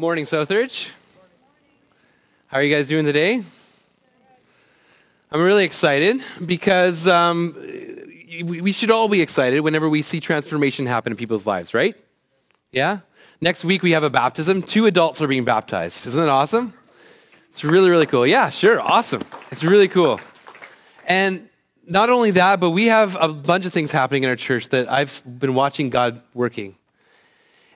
Good morning, Southridge. How are you guys doing today? I'm really excited because um, we should all be excited whenever we see transformation happen in people's lives, right? Yeah? Next week we have a baptism. Two adults are being baptized. Isn't it awesome? It's really, really cool. Yeah, sure. Awesome. It's really cool. And not only that, but we have a bunch of things happening in our church that I've been watching God working.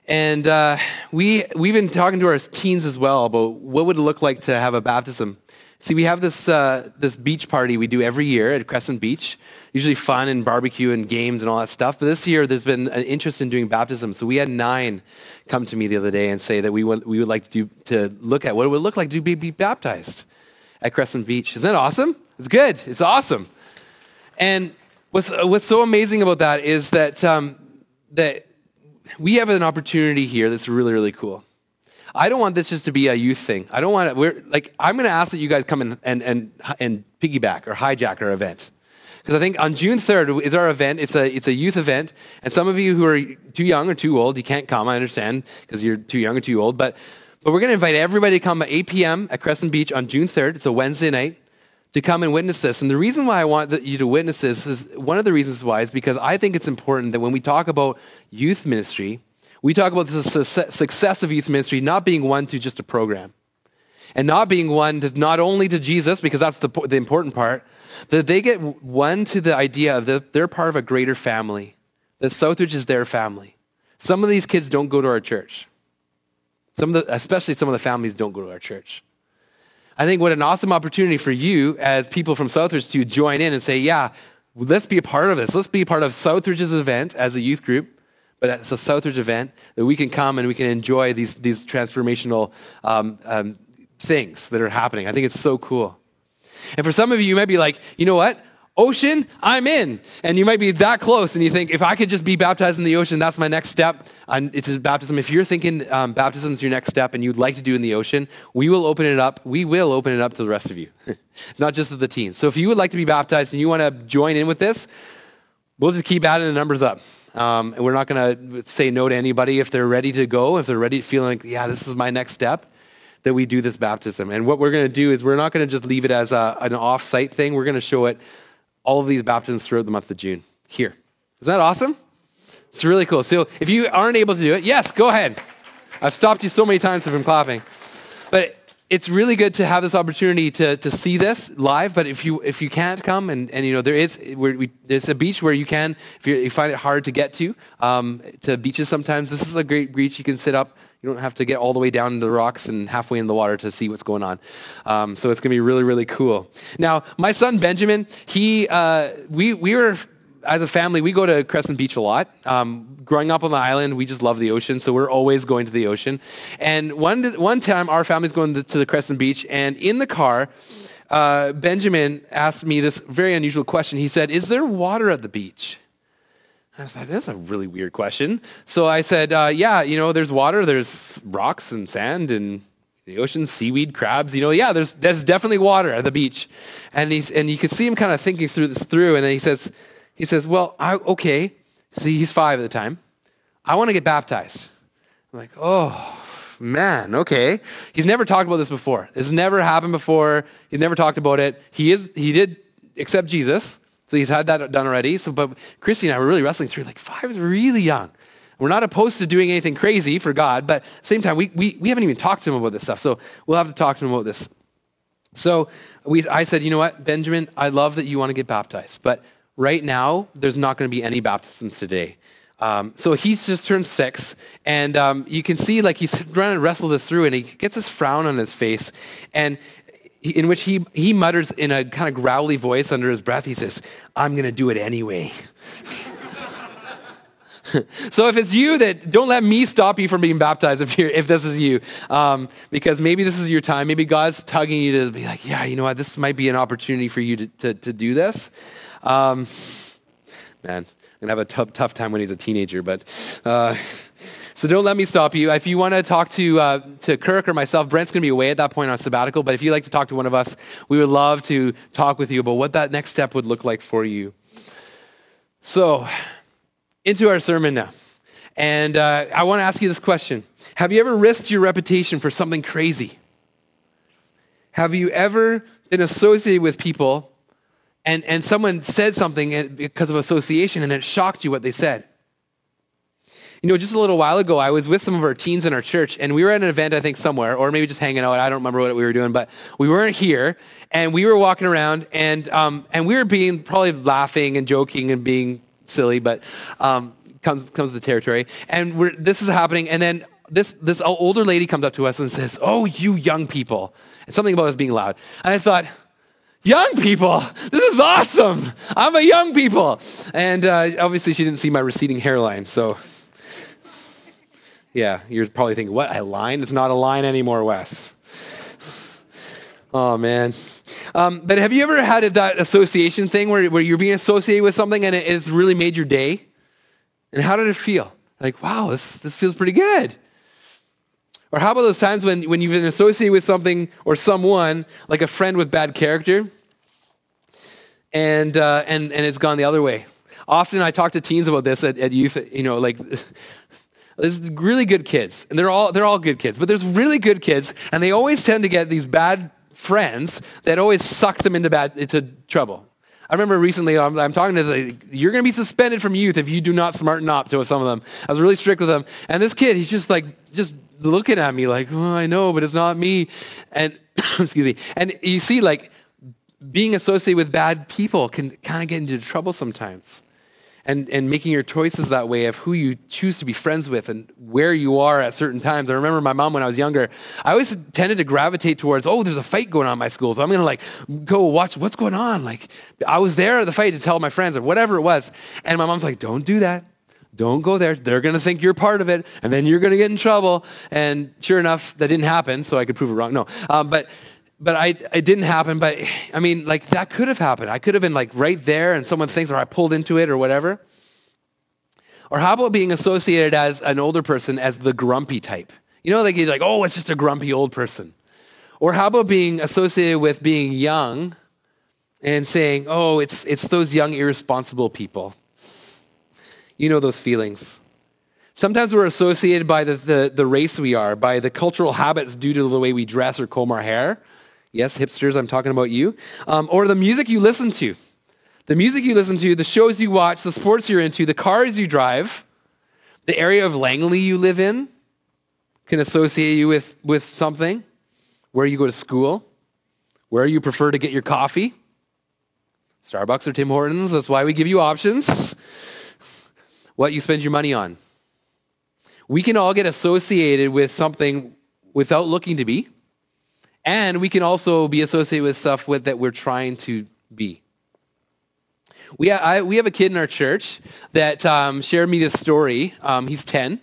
And uh, we, we've been talking to our teens as well about what would it look like to have a baptism. See, we have this, uh, this beach party we do every year at Crescent Beach, usually fun and barbecue and games and all that stuff. But this year, there's been an interest in doing baptism. So we had nine come to me the other day and say that we would, we would like to, do, to look at what it would look like to be, be baptized at Crescent Beach. Isn't that awesome? It's good. It's awesome. And what's, what's so amazing about that is that, um, that we have an opportunity here that's really, really cool. I don't want this just to be a youth thing. I don't want to, we're, like, I'm going to ask that you guys come and, and, and, and piggyback or hijack our event. Because I think on June 3rd is our event. It's a, it's a youth event. And some of you who are too young or too old, you can't come, I understand, because you're too young or too old. But, but we're going to invite everybody to come at 8 p.m. at Crescent Beach on June 3rd. It's a Wednesday night to come and witness this. And the reason why I want you to witness this is one of the reasons why is because I think it's important that when we talk about youth ministry, we talk about the success of youth ministry not being one to just a program and not being one to not only to Jesus, because that's the, the important part, that they get one to the idea of that they're part of a greater family, that Southridge is their family. Some of these kids don't go to our church. Some of the, especially some of the families don't go to our church. I think what an awesome opportunity for you as people from Southridge to join in and say, yeah, let's be a part of this. Let's be a part of Southridge's event as a youth group, but it's a Southridge event that we can come and we can enjoy these, these transformational um, um, things that are happening. I think it's so cool. And for some of you, you might be like, you know what? Ocean, I'm in. And you might be that close and you think, if I could just be baptized in the ocean, that's my next step. it's a baptism. If you're thinking um, baptism is your next step and you'd like to do in the ocean, we will open it up. We will open it up to the rest of you, not just to the teens. So if you would like to be baptized and you want to join in with this, we'll just keep adding the numbers up. Um, and we're not going to say no to anybody if they're ready to go, if they're ready to feel like, yeah, this is my next step that we do this baptism. And what we're going to do is we're not going to just leave it as a, an off-site thing. We're going to show it all of these baptisms throughout the month of June here. Is that awesome? It's really cool. So if you aren't able to do it, yes, go ahead. I've stopped you so many times from clapping. But it's really good to have this opportunity to, to see this live. But if you if you can't come and, and you know there is we, there's a beach where you can if you, find it hard to get to um, to beaches sometimes this is a great beach you can sit up you don't have to get all the way down into the rocks and halfway in the water to see what's going on. Um, so it's going to be really, really cool. Now, my son Benjamin, he, uh, we, we were, as a family, we go to Crescent Beach a lot. Um, growing up on the island, we just love the ocean, so we're always going to the ocean. And one, one time, our family's going to the Crescent Beach, and in the car, uh, Benjamin asked me this very unusual question. He said, Is there water at the beach? I that's a really weird question. So I said, uh, yeah, you know, there's water, there's rocks and sand and the ocean, seaweed, crabs. You know, yeah, there's, there's definitely water at the beach. And, he's, and you can see him kind of thinking through this through. And then he says, he says, well, I, okay. See, he's five at the time. I want to get baptized. I'm like, oh, man, okay. He's never talked about this before. This has never happened before. He's never talked about it. He, is, he did accept Jesus. So he's had that done already. So, but Christy and I were really wrestling through, like, five is really young. We're not opposed to doing anything crazy for God, but at the same time, we, we, we haven't even talked to him about this stuff. So we'll have to talk to him about this. So we, I said, you know what, Benjamin, I love that you want to get baptized, but right now, there's not going to be any baptisms today. Um, so he's just turned six, and um, you can see like he's trying to wrestle this through, and he gets this frown on his face, and in which he, he mutters in a kind of growly voice under his breath, he says, I'm going to do it anyway. so if it's you that don't let me stop you from being baptized if, you're, if this is you um, because maybe this is your time. Maybe god's tugging you to be like yeah you know what? This might be an opportunity for you to, to, to do this. Um, man i'm going to have a tough, tough time when he's a teenager but uh, so don't let me stop you. If you want to talk to, uh, to Kirk or myself, Brent's going to be away at that point on sabbatical. But if you'd like to talk to one of us, we would love to talk with you about what that next step would look like for you. So, into our sermon now. And uh, I want to ask you this question Have you ever risked your reputation for something crazy? Have you ever been associated with people and, and someone said something because of association and it shocked you what they said? You know, just a little while ago, I was with some of our teens in our church, and we were at an event, I think, somewhere, or maybe just hanging out. I don't remember what we were doing, but we weren't here, and we were walking around, and, um, and we were being probably laughing and joking and being silly, but um, comes, comes the territory. And this is happening, and then this, this older lady comes up to us and says, Oh, you young people. And something about us being loud. And I thought, Young people, this is awesome. I'm a young people. And uh, obviously, she didn't see my receding hairline, so yeah, you're probably thinking, what, a line? It's not a line anymore, Wes. Oh, man. Um, but have you ever had that association thing where, where you're being associated with something and it, it's really made your day? And how did it feel? Like, wow, this, this feels pretty good. Or how about those times when, when you've been associated with something or someone, like a friend with bad character, and, uh, and, and it's gone the other way? Often I talk to teens about this at, at youth, you know, like there's really good kids, and they're all, they're all good kids, but there's really good kids, and they always tend to get these bad friends that always suck them into, bad, into trouble. I remember recently, I'm, I'm talking to the, you're going to be suspended from youth if you do not smarten up to some of them. I was really strict with them. And this kid, he's just like, just looking at me like, oh, I know, but it's not me. And, excuse me. And you see, like, being associated with bad people can kind of get into trouble sometimes and, and making your choices that way of who you choose to be friends with and where you are at certain times. I remember my mom when I was younger, I always tended to gravitate towards, oh, there's a fight going on in my school. So I'm going to like go watch what's going on. Like I was there at the fight to tell my friends or whatever it was. And my mom's like, don't do that. Don't go there. They're going to think you're part of it, and then you're going to get in trouble. And sure enough, that didn't happen, so I could prove it wrong. No, um, but but I, it didn't happen. But I mean, like that could have happened. I could have been like right there and someone thinks, or I pulled into it or whatever. Or how about being associated as an older person as the grumpy type? You know, like, like, oh, it's just a grumpy old person. Or how about being associated with being young and saying, oh, it's, it's those young, irresponsible people. You know those feelings. Sometimes we're associated by the, the, the race we are, by the cultural habits due to the way we dress or comb our hair. Yes, hipsters, I'm talking about you. Um, or the music you listen to. The music you listen to, the shows you watch, the sports you're into, the cars you drive, the area of Langley you live in can associate you with, with something. Where you go to school, where you prefer to get your coffee. Starbucks or Tim Hortons, that's why we give you options. What you spend your money on. We can all get associated with something without looking to be. And we can also be associated with stuff with, that we're trying to be. We, I, we have a kid in our church that um, shared me this story. Um, he's 10.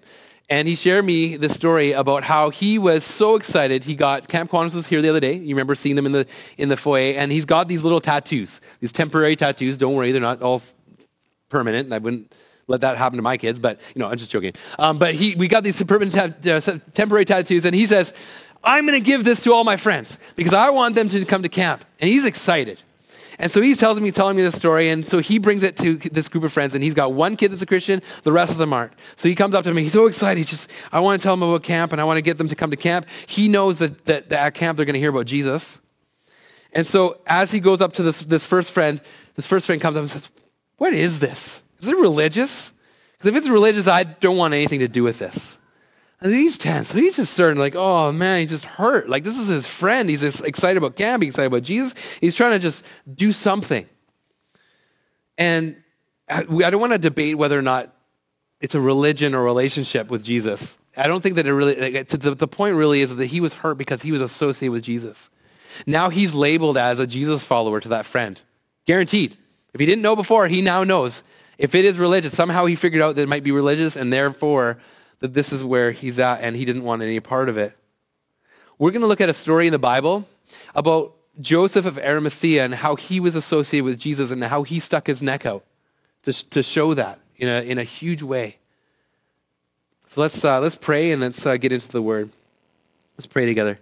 And he shared me this story about how he was so excited. He got Camp Qwanoes was here the other day. You remember seeing them in the in the foyer, and he's got these little tattoos, these temporary tattoos. Don't worry, they're not all permanent. I wouldn't let that happen to my kids, but you know, I'm just joking. Um, but he, we got these ta- uh, temporary tattoos, and he says, I'm going to give this to all my friends because I want them to come to camp. And he's excited. And so he's telling me, telling me this story, and so he brings it to this group of friends, and he's got one kid that's a Christian, the rest of them aren't. So he comes up to me, he's so excited. He's just, I want to tell them about camp, and I want to get them to come to camp. He knows that, that, that at camp they're going to hear about Jesus. And so as he goes up to this, this first friend, this first friend comes up and says, What is this? Is it religious? Because if it's religious, I don't want anything to do with this. And he's tense. He's just certain, like, oh man, he's just hurt. Like this is his friend. He's excited about camping, excited about Jesus. He's trying to just do something. And I, I don't want to debate whether or not it's a religion or relationship with Jesus. I don't think that it really, like, the, the point really is that he was hurt because he was associated with Jesus. Now he's labeled as a Jesus follower to that friend. Guaranteed. If he didn't know before, he now knows. If it is religious, somehow he figured out that it might be religious and therefore that this is where he's at and he didn't want any part of it. We're going to look at a story in the Bible about Joseph of Arimathea and how he was associated with Jesus and how he stuck his neck out to, to show that in a, in a huge way. So let's, uh, let's pray and let's uh, get into the word. Let's pray together.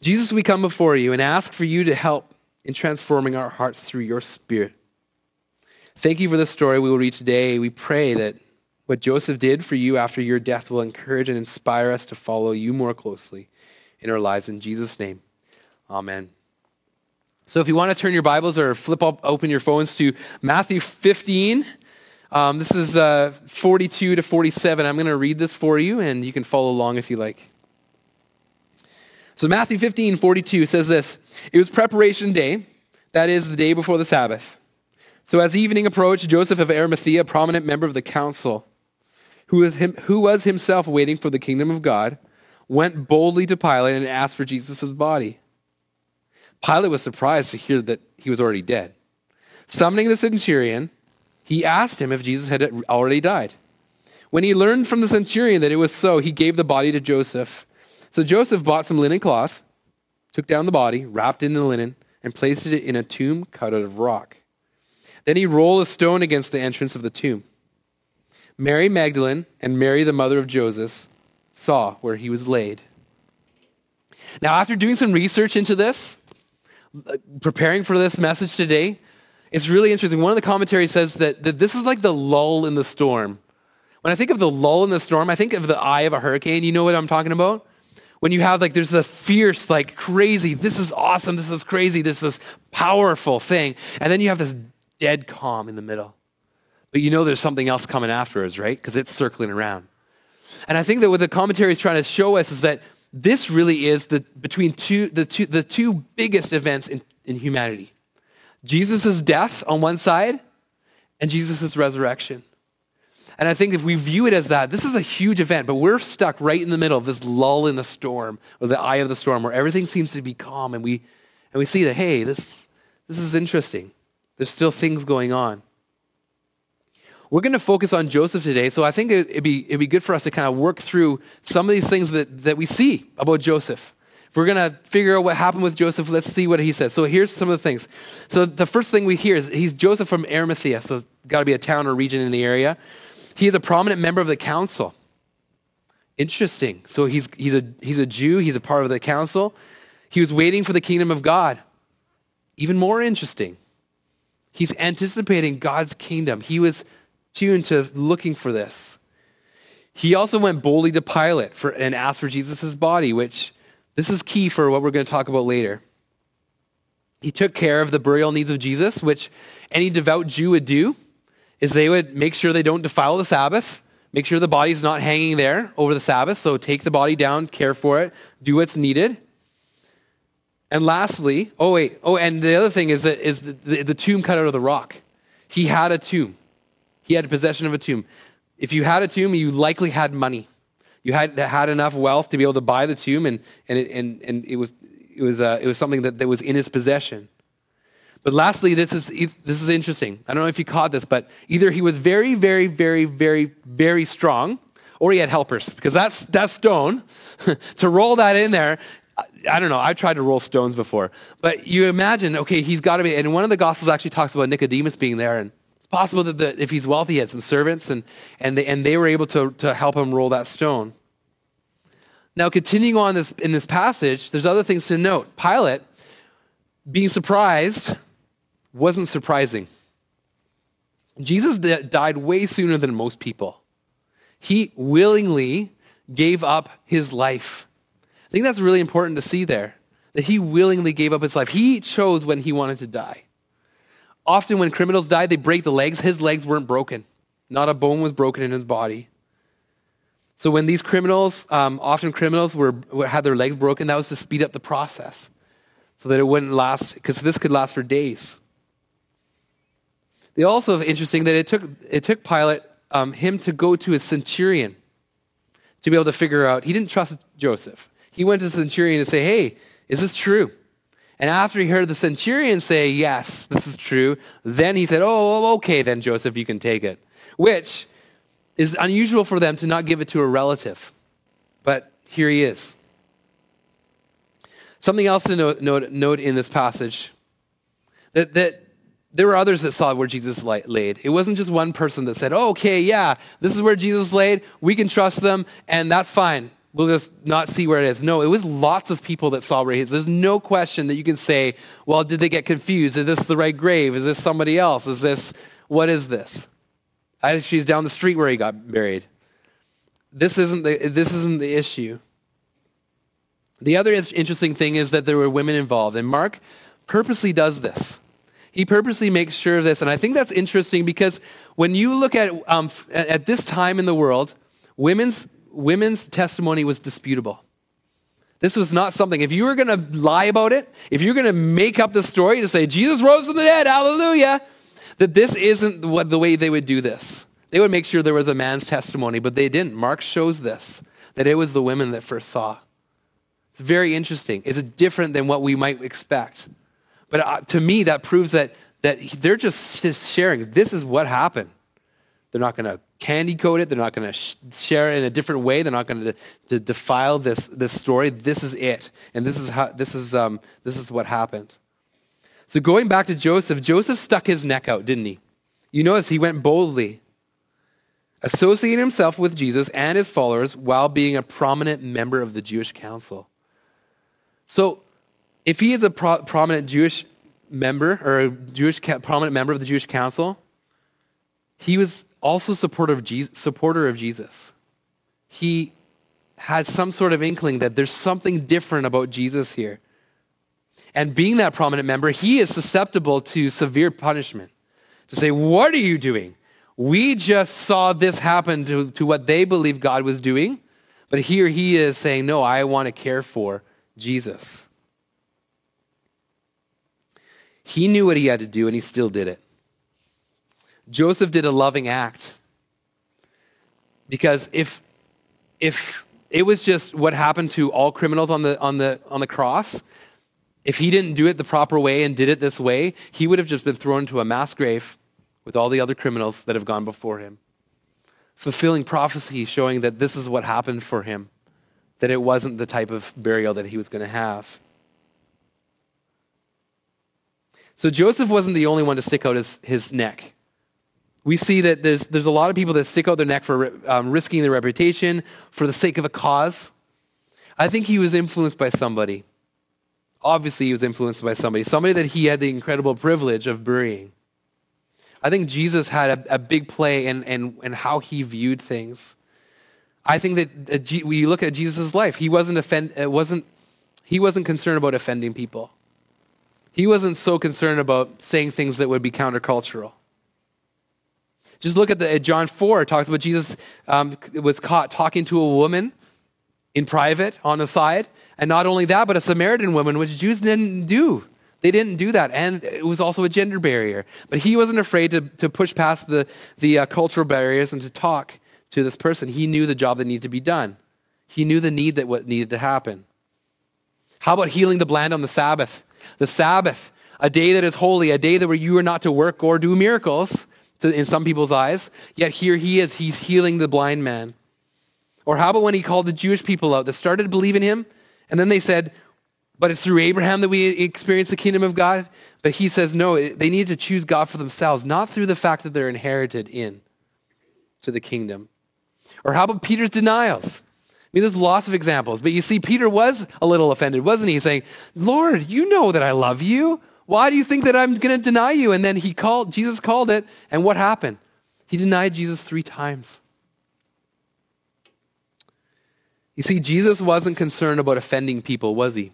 Jesus, we come before you and ask for you to help in transforming our hearts through your spirit. Thank you for this story we will read today. We pray that What Joseph did for you after your death will encourage and inspire us to follow you more closely in our lives. In Jesus' name, amen. So if you want to turn your Bibles or flip up, open your phones to Matthew 15, um, this is uh, 42 to 47. I'm going to read this for you, and you can follow along if you like. So Matthew 15, 42 says this It was preparation day, that is, the day before the Sabbath. So as evening approached, Joseph of Arimathea, a prominent member of the council, who was, him, who was himself waiting for the kingdom of God, went boldly to Pilate and asked for Jesus' body. Pilate was surprised to hear that he was already dead. Summoning the centurion, he asked him if Jesus had already died. When he learned from the centurion that it was so, he gave the body to Joseph. So Joseph bought some linen cloth, took down the body, wrapped it in the linen, and placed it in a tomb cut out of rock. Then he rolled a stone against the entrance of the tomb. Mary Magdalene and Mary, the mother of Joseph, saw where he was laid. Now, after doing some research into this, preparing for this message today, it's really interesting. One of the commentaries says that, that this is like the lull in the storm. When I think of the lull in the storm, I think of the eye of a hurricane. You know what I'm talking about? When you have like, there's the fierce, like crazy, this is awesome, this is crazy, this is this powerful thing. And then you have this dead calm in the middle. But you know there's something else coming afterwards, right? Because it's circling around. And I think that what the commentary is trying to show us is that this really is the between two the two the two biggest events in, in humanity. Jesus' death on one side and Jesus' resurrection. And I think if we view it as that, this is a huge event, but we're stuck right in the middle of this lull in the storm, or the eye of the storm, where everything seems to be calm, and we and we see that, hey, this this is interesting. There's still things going on. We're going to focus on Joseph today, so I think it'd be, it'd be good for us to kind of work through some of these things that, that we see about Joseph. If we're going to figure out what happened with Joseph, let's see what he says. So here's some of the things. So the first thing we hear is he's Joseph from Arimathea, so got to be a town or region in the area. He is a prominent member of the council. Interesting. So he's, he's, a, he's a Jew, he's a part of the council. He was waiting for the kingdom of God. Even more interesting. He's anticipating God's kingdom. He was tuned to looking for this. He also went boldly to Pilate for, and asked for Jesus' body, which this is key for what we're going to talk about later. He took care of the burial needs of Jesus, which any devout Jew would do, is they would make sure they don't defile the Sabbath, make sure the body's not hanging there over the Sabbath. So take the body down, care for it, do what's needed. And lastly, oh wait, oh, and the other thing is that is the, the, the tomb cut out of the rock. He had a tomb. He had possession of a tomb. If you had a tomb, you likely had money. You had had enough wealth to be able to buy the tomb, and, and, it, and, and it, was, it, was, uh, it was something that, that was in his possession. But lastly, this is, this is interesting. I don't know if you caught this, but either he was very, very, very, very, very strong, or he had helpers, because that's, that stone, to roll that in there, I don't know. I've tried to roll stones before. But you imagine, okay, he's got to be, and one of the Gospels actually talks about Nicodemus being there, and possible that the, if he's wealthy, he had some servants and, and, they, and they were able to, to help him roll that stone. Now, continuing on this, in this passage, there's other things to note. Pilate, being surprised, wasn't surprising. Jesus died way sooner than most people. He willingly gave up his life. I think that's really important to see there, that he willingly gave up his life. He chose when he wanted to die. Often, when criminals died, they break the legs. His legs weren't broken, not a bone was broken in his body. So, when these criminals, um, often criminals, were, had their legs broken, that was to speed up the process so that it wouldn't last, because this could last for days. They also interesting that it took, it took Pilate um, him to go to a centurion to be able to figure out. He didn't trust Joseph. He went to the centurion to say, "Hey, is this true?" And after he heard the centurion say, Yes, this is true, then he said, oh, oh, okay, then, Joseph, you can take it. Which is unusual for them to not give it to a relative. But here he is. Something else to note, note, note in this passage that, that there were others that saw where Jesus laid. It wasn't just one person that said, oh, okay, yeah, this is where Jesus laid. We can trust them, and that's fine we'll just not see where it is. No, it was lots of people that saw where he is. There's no question that you can say, well, did they get confused? Is this the right grave? Is this somebody else? Is this, what is this? Actually, it's down the street where he got buried. This isn't the, this isn't the issue. The other interesting thing is that there were women involved, and Mark purposely does this. He purposely makes sure of this, and I think that's interesting because when you look at um, at this time in the world, women's women's testimony was disputable. This was not something. If you were going to lie about it, if you're going to make up the story to say Jesus rose from the dead, hallelujah, that this isn't what the way they would do this. They would make sure there was a man's testimony, but they didn't. Mark shows this that it was the women that first saw. It's very interesting. It's different than what we might expect. But uh, to me, that proves that, that they're just, just sharing. This is what happened. They're not going to candy coat it. They're not going to sh- share it in a different way. They're not going to, to defile this, this story. This is it. And this is, how, this, is, um, this is what happened. So going back to Joseph, Joseph stuck his neck out, didn't he? You notice he went boldly, associating himself with Jesus and his followers while being a prominent member of the Jewish council. So if he is a pro- prominent Jewish member or a Jewish ca- prominent member of the Jewish council, he was also supporter of, Jesus, supporter of Jesus. He had some sort of inkling that there's something different about Jesus here. And being that prominent member, he is susceptible to severe punishment. To say, What are you doing? We just saw this happen to, to what they believe God was doing. But here he is saying, No, I want to care for Jesus. He knew what he had to do, and he still did it. Joseph did a loving act. Because if, if it was just what happened to all criminals on the, on, the, on the cross, if he didn't do it the proper way and did it this way, he would have just been thrown into a mass grave with all the other criminals that have gone before him. Fulfilling prophecy showing that this is what happened for him, that it wasn't the type of burial that he was going to have. So Joseph wasn't the only one to stick out his, his neck. We see that there's, there's a lot of people that stick out their neck for um, risking their reputation for the sake of a cause. I think he was influenced by somebody. Obviously, he was influenced by somebody, somebody that he had the incredible privilege of burying. I think Jesus had a, a big play in, in, in how he viewed things. I think that uh, when you look at Jesus' life, he wasn't, offend, it wasn't, he wasn't concerned about offending people. He wasn't so concerned about saying things that would be countercultural. Just look at the at John 4, it talks about Jesus um, was caught talking to a woman in private on the side. And not only that, but a Samaritan woman, which Jews didn't do. They didn't do that. And it was also a gender barrier. But he wasn't afraid to, to push past the, the uh, cultural barriers and to talk to this person. He knew the job that needed to be done, he knew the need that what needed to happen. How about healing the blind on the Sabbath? The Sabbath, a day that is holy, a day that where you are not to work or do miracles to, in some people's eyes. Yet here he is, he's healing the blind man. Or how about when he called the Jewish people out that started to believe in him, and then they said, but it's through Abraham that we experience the kingdom of God. But he says, no, they need to choose God for themselves, not through the fact that they're inherited in to the kingdom. Or how about Peter's denials? I mean, there's lots of examples, but you see, Peter was a little offended, wasn't he? Saying, Lord, you know that I love you. Why do you think that I'm going to deny you? And then he called, Jesus called it, and what happened? He denied Jesus three times. You see, Jesus wasn't concerned about offending people, was he?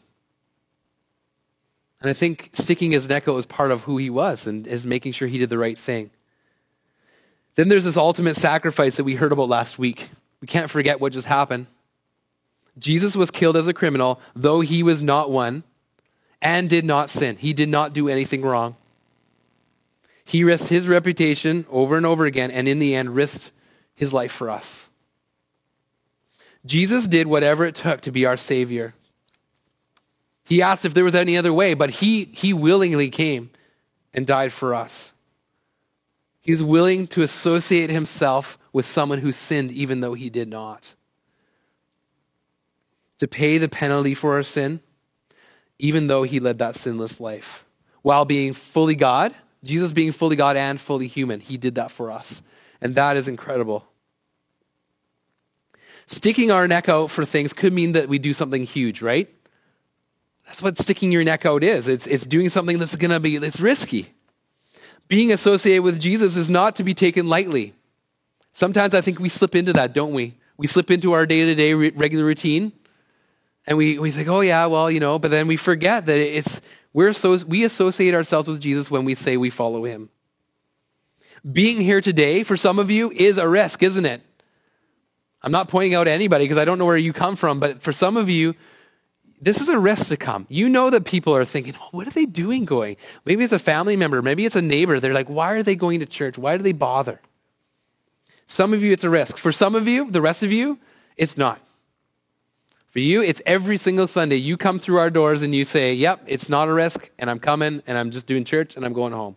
And I think sticking his neck out was part of who he was and is making sure he did the right thing. Then there's this ultimate sacrifice that we heard about last week. We can't forget what just happened. Jesus was killed as a criminal, though he was not one, and did not sin. He did not do anything wrong. He risked his reputation over and over again, and in the end, risked his life for us. Jesus did whatever it took to be our Savior. He asked if there was any other way, but he, he willingly came and died for us. He was willing to associate himself with someone who sinned even though he did not to pay the penalty for our sin, even though he led that sinless life. While being fully God, Jesus being fully God and fully human, he did that for us. And that is incredible. Sticking our neck out for things could mean that we do something huge, right? That's what sticking your neck out is. It's, it's doing something that's going to be, it's risky. Being associated with Jesus is not to be taken lightly. Sometimes I think we slip into that, don't we? We slip into our day to day regular routine and we, we think, oh, yeah, well, you know, but then we forget that it's, we're so, we associate ourselves with Jesus when we say we follow him. Being here today, for some of you, is a risk, isn't it? I'm not pointing out anybody because I don't know where you come from, but for some of you, this is a risk to come. You know that people are thinking, oh, what are they doing going? Maybe it's a family member, maybe it's a neighbor. They're like, why are they going to church? Why do they bother? Some of you, it's a risk. For some of you, the rest of you, it's not. For you, it's every single Sunday you come through our doors and you say, yep, it's not a risk, and I'm coming, and I'm just doing church, and I'm going home.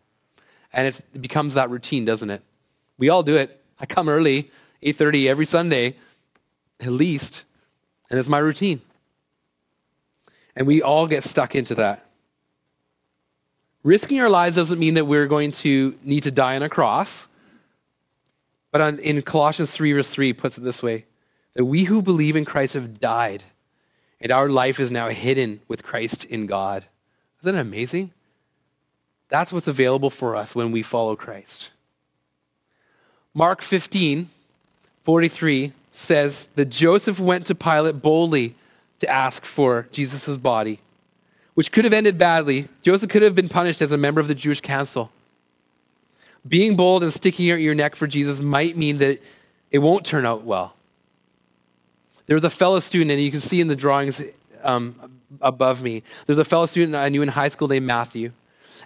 And it becomes that routine, doesn't it? We all do it. I come early, 8.30 every Sunday, at least, and it's my routine. And we all get stuck into that. Risking our lives doesn't mean that we're going to need to die on a cross. But on, in Colossians 3, verse 3, puts it this way that we who believe in Christ have died, and our life is now hidden with Christ in God. Isn't that amazing? That's what's available for us when we follow Christ. Mark 15, 43 says that Joseph went to Pilate boldly to ask for Jesus' body, which could have ended badly. Joseph could have been punished as a member of the Jewish council. Being bold and sticking out your neck for Jesus might mean that it won't turn out well. There was a fellow student, and you can see in the drawings um, above me, there's a fellow student I knew in high school named Matthew.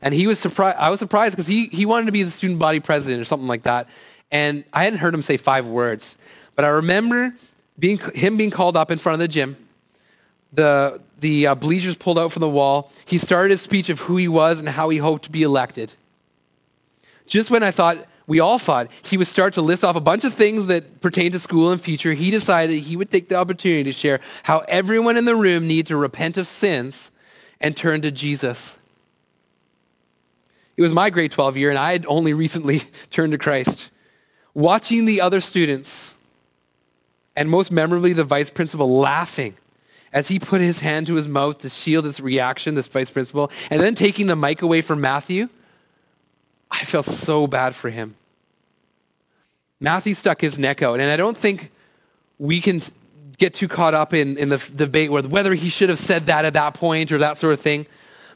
And he was surprised. I was surprised because he, he wanted to be the student body president or something like that. And I hadn't heard him say five words. But I remember being, him being called up in front of the gym the, the uh, bleachers pulled out from the wall. He started his speech of who he was and how he hoped to be elected. Just when I thought, we all thought, he would start to list off a bunch of things that pertain to school and future, he decided he would take the opportunity to share how everyone in the room needs to repent of sins and turn to Jesus. It was my grade 12 year, and I had only recently turned to Christ. Watching the other students, and most memorably the vice principal, laughing as he put his hand to his mouth to shield his reaction, this vice principal, and then taking the mic away from Matthew, I felt so bad for him. Matthew stuck his neck out, and I don't think we can get too caught up in, in the debate whether he should have said that at that point or that sort of thing.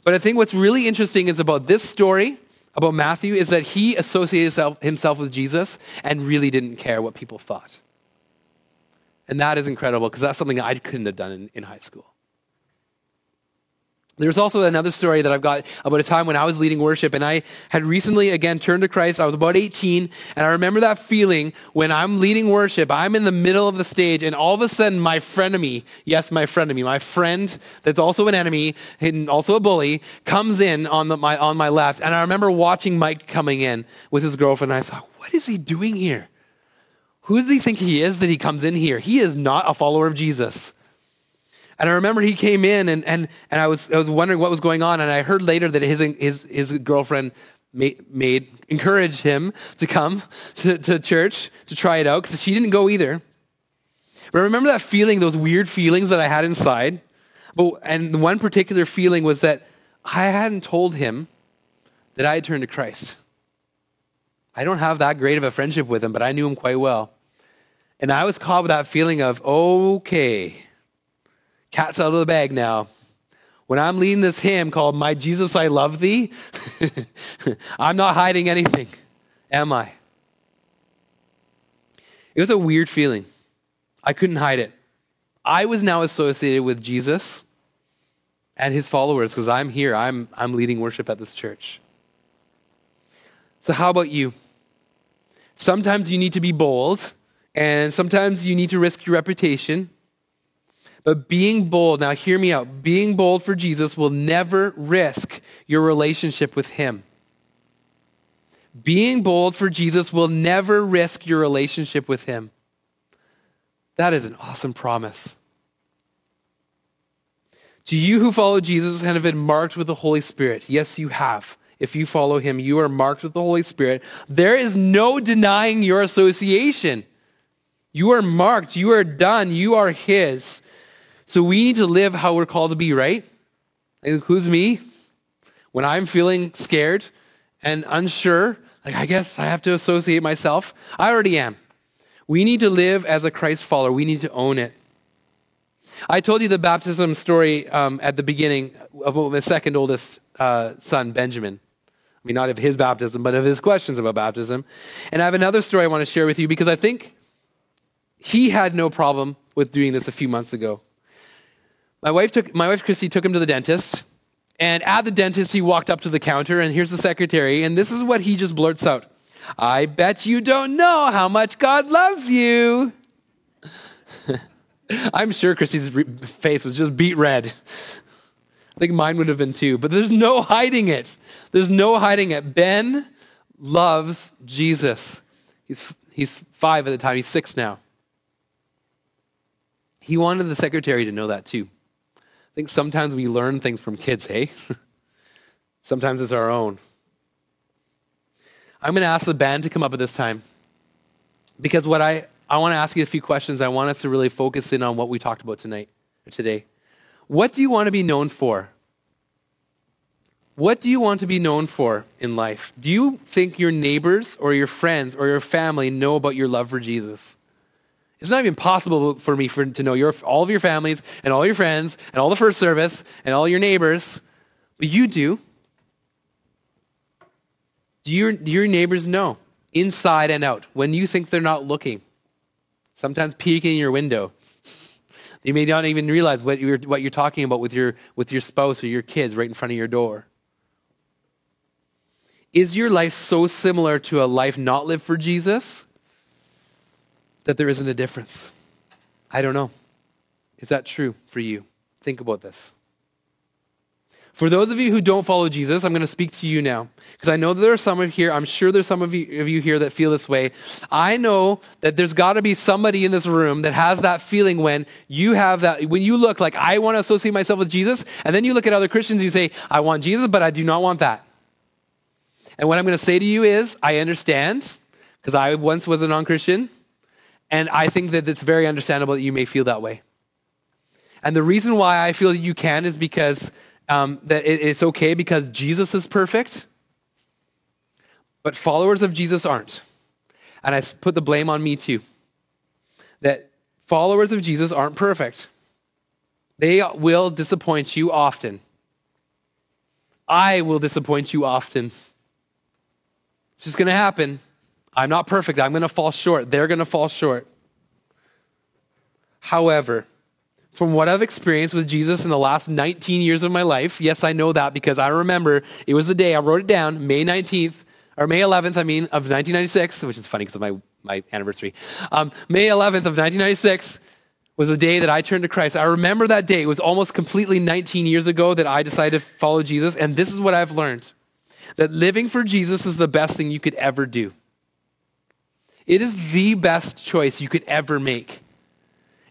But I think what's really interesting is about this story about Matthew is that he associated himself with Jesus and really didn't care what people thought. And that is incredible because that's something I couldn't have done in, in high school. There's also another story that I've got about a time when I was leading worship and I had recently again turned to Christ. I was about 18 and I remember that feeling when I'm leading worship, I'm in the middle of the stage and all of a sudden my frenemy, yes, my frenemy, my friend that's also an enemy and also a bully comes in on, the, my, on my left. And I remember watching Mike coming in with his girlfriend and I thought, what is he doing here? Who does he think he is that he comes in here? He is not a follower of Jesus. And I remember he came in and, and, and I, was, I was wondering what was going on. And I heard later that his, his, his girlfriend made, made, encouraged him to come to, to church to try it out because she didn't go either. But I remember that feeling, those weird feelings that I had inside. But, and one particular feeling was that I hadn't told him that I had turned to Christ. I don't have that great of a friendship with him, but I knew him quite well. And I was caught with that feeling of, okay, cat's out of the bag now. When I'm leading this hymn called My Jesus, I Love Thee, I'm not hiding anything, am I? It was a weird feeling. I couldn't hide it. I was now associated with Jesus and his followers because I'm here. I'm, I'm leading worship at this church. So, how about you? Sometimes you need to be bold and sometimes you need to risk your reputation. But being bold, now hear me out, being bold for Jesus will never risk your relationship with Him. Being bold for Jesus will never risk your relationship with Him. That is an awesome promise. To you who follow Jesus and have been marked with the Holy Spirit, yes, you have. If you follow him, you are marked with the Holy Spirit. There is no denying your association. You are marked. You are done. You are His. So we need to live how we're called to be, right? It includes me. When I'm feeling scared and unsure, like I guess I have to associate myself. I already am. We need to live as a Christ follower. We need to own it. I told you the baptism story um, at the beginning of my second oldest uh, son, Benjamin. I mean, not of his baptism, but of his questions about baptism. And I have another story I want to share with you because I think he had no problem with doing this a few months ago. My wife, took, my wife Christy took him to the dentist. And at the dentist, he walked up to the counter, and here's the secretary, and this is what he just blurts out I bet you don't know how much God loves you. I'm sure Christy's face was just beet red. I think mine would have been too, but there's no hiding it. There's no hiding it. Ben loves Jesus. He's, he's five at the time, he's six now. He wanted the secretary to know that too. I think sometimes we learn things from kids, hey? sometimes it's our own. I'm going to ask the band to come up at this time because what I, I want to ask you a few questions. I want us to really focus in on what we talked about tonight or today. What do you want to be known for? What do you want to be known for in life? Do you think your neighbors or your friends or your family know about your love for Jesus? It's not even possible for me for, to know your, all of your families and all your friends and all the first service and all your neighbors, but you do. Do your, do your neighbors know, inside and out, when you think they're not looking? Sometimes peeking in your window. You may not even realize what you're, what you're talking about with your, with your spouse or your kids right in front of your door. Is your life so similar to a life not lived for Jesus that there isn't a difference? I don't know. Is that true for you? Think about this. For those of you who don't follow Jesus, I'm going to speak to you now because I know that there are some of here. I'm sure there's some of you, of you here that feel this way. I know that there's got to be somebody in this room that has that feeling when you have that, when you look like I want to associate myself with Jesus, and then you look at other Christians you say, I want Jesus, but I do not want that. And what I'm going to say to you is, I understand because I once was a non Christian, and I think that it's very understandable that you may feel that way. And the reason why I feel that you can is because um, that it, it's okay because Jesus is perfect, but followers of Jesus aren't. And I put the blame on me too. That followers of Jesus aren't perfect. They will disappoint you often. I will disappoint you often. It's just going to happen. I'm not perfect. I'm going to fall short. They're going to fall short. However, from what I've experienced with Jesus in the last 19 years of my life, yes, I know that because I remember it was the day, I wrote it down, May 19th, or May 11th, I mean, of 1996, which is funny because of my, my anniversary. Um, May 11th of 1996 was the day that I turned to Christ. I remember that day. It was almost completely 19 years ago that I decided to follow Jesus, and this is what I've learned that living for Jesus is the best thing you could ever do. It is the best choice you could ever make.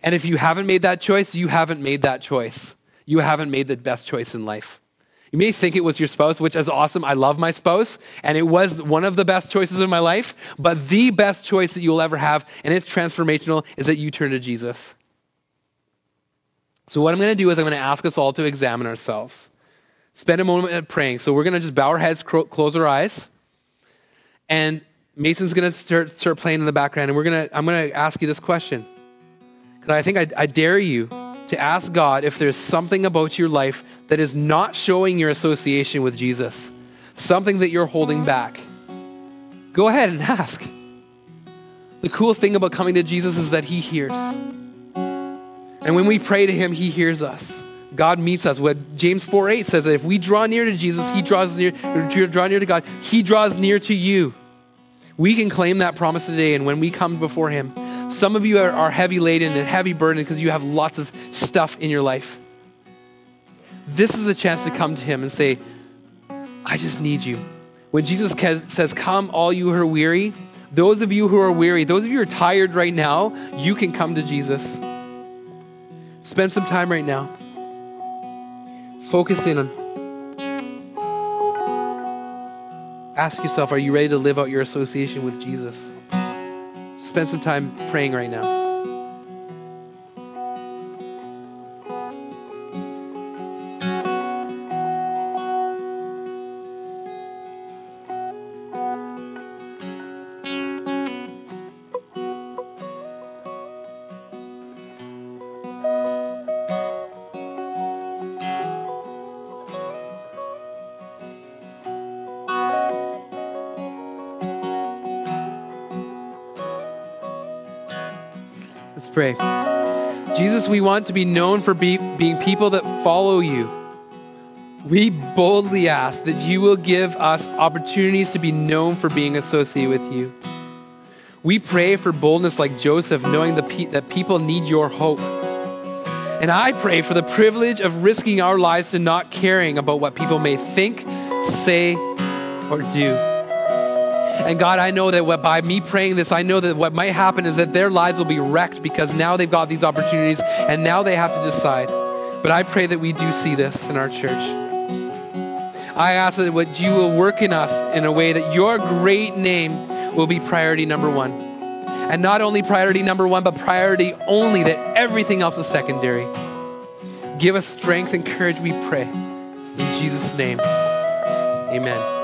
And if you haven't made that choice, you haven't made that choice. You haven't made the best choice in life. You may think it was your spouse, which is awesome. I love my spouse, and it was one of the best choices of my life. But the best choice that you'll ever have, and it's transformational, is that you turn to Jesus. So, what I'm going to do is I'm going to ask us all to examine ourselves. Spend a moment praying. So, we're going to just bow our heads, close our eyes, and Mason's to start, start playing in the background, and we're to, I'm to ask you this question. because I think I, I dare you to ask God if there's something about your life that is not showing your association with Jesus, something that you're holding back. Go ahead and ask. The cool thing about coming to Jesus is that he hears. And when we pray to him, he hears us. God meets us. What James 4 8 says that if we draw near to Jesus, he draws near, draw near to God, he draws near to you. We can claim that promise today, and when we come before him, some of you are, are heavy laden and heavy burdened because you have lots of stuff in your life. This is the chance to come to Him and say, I just need you. When Jesus says, Come, all you who are weary, those of you who are weary, those of you who are tired right now, you can come to Jesus. Spend some time right now. Focus in on. Ask yourself, are you ready to live out your association with Jesus? spend some time praying right now. We want to be known for be, being people that follow you. We boldly ask that you will give us opportunities to be known for being associated with you. We pray for boldness like Joseph, knowing pe- that people need your hope. And I pray for the privilege of risking our lives to not caring about what people may think, say, or do. And God, I know that what, by me praying this, I know that what might happen is that their lives will be wrecked because now they've got these opportunities and now they have to decide. But I pray that we do see this in our church. I ask that what you will work in us in a way that your great name will be priority number one. And not only priority number one, but priority only that everything else is secondary. Give us strength and courage, we pray. In Jesus' name, amen.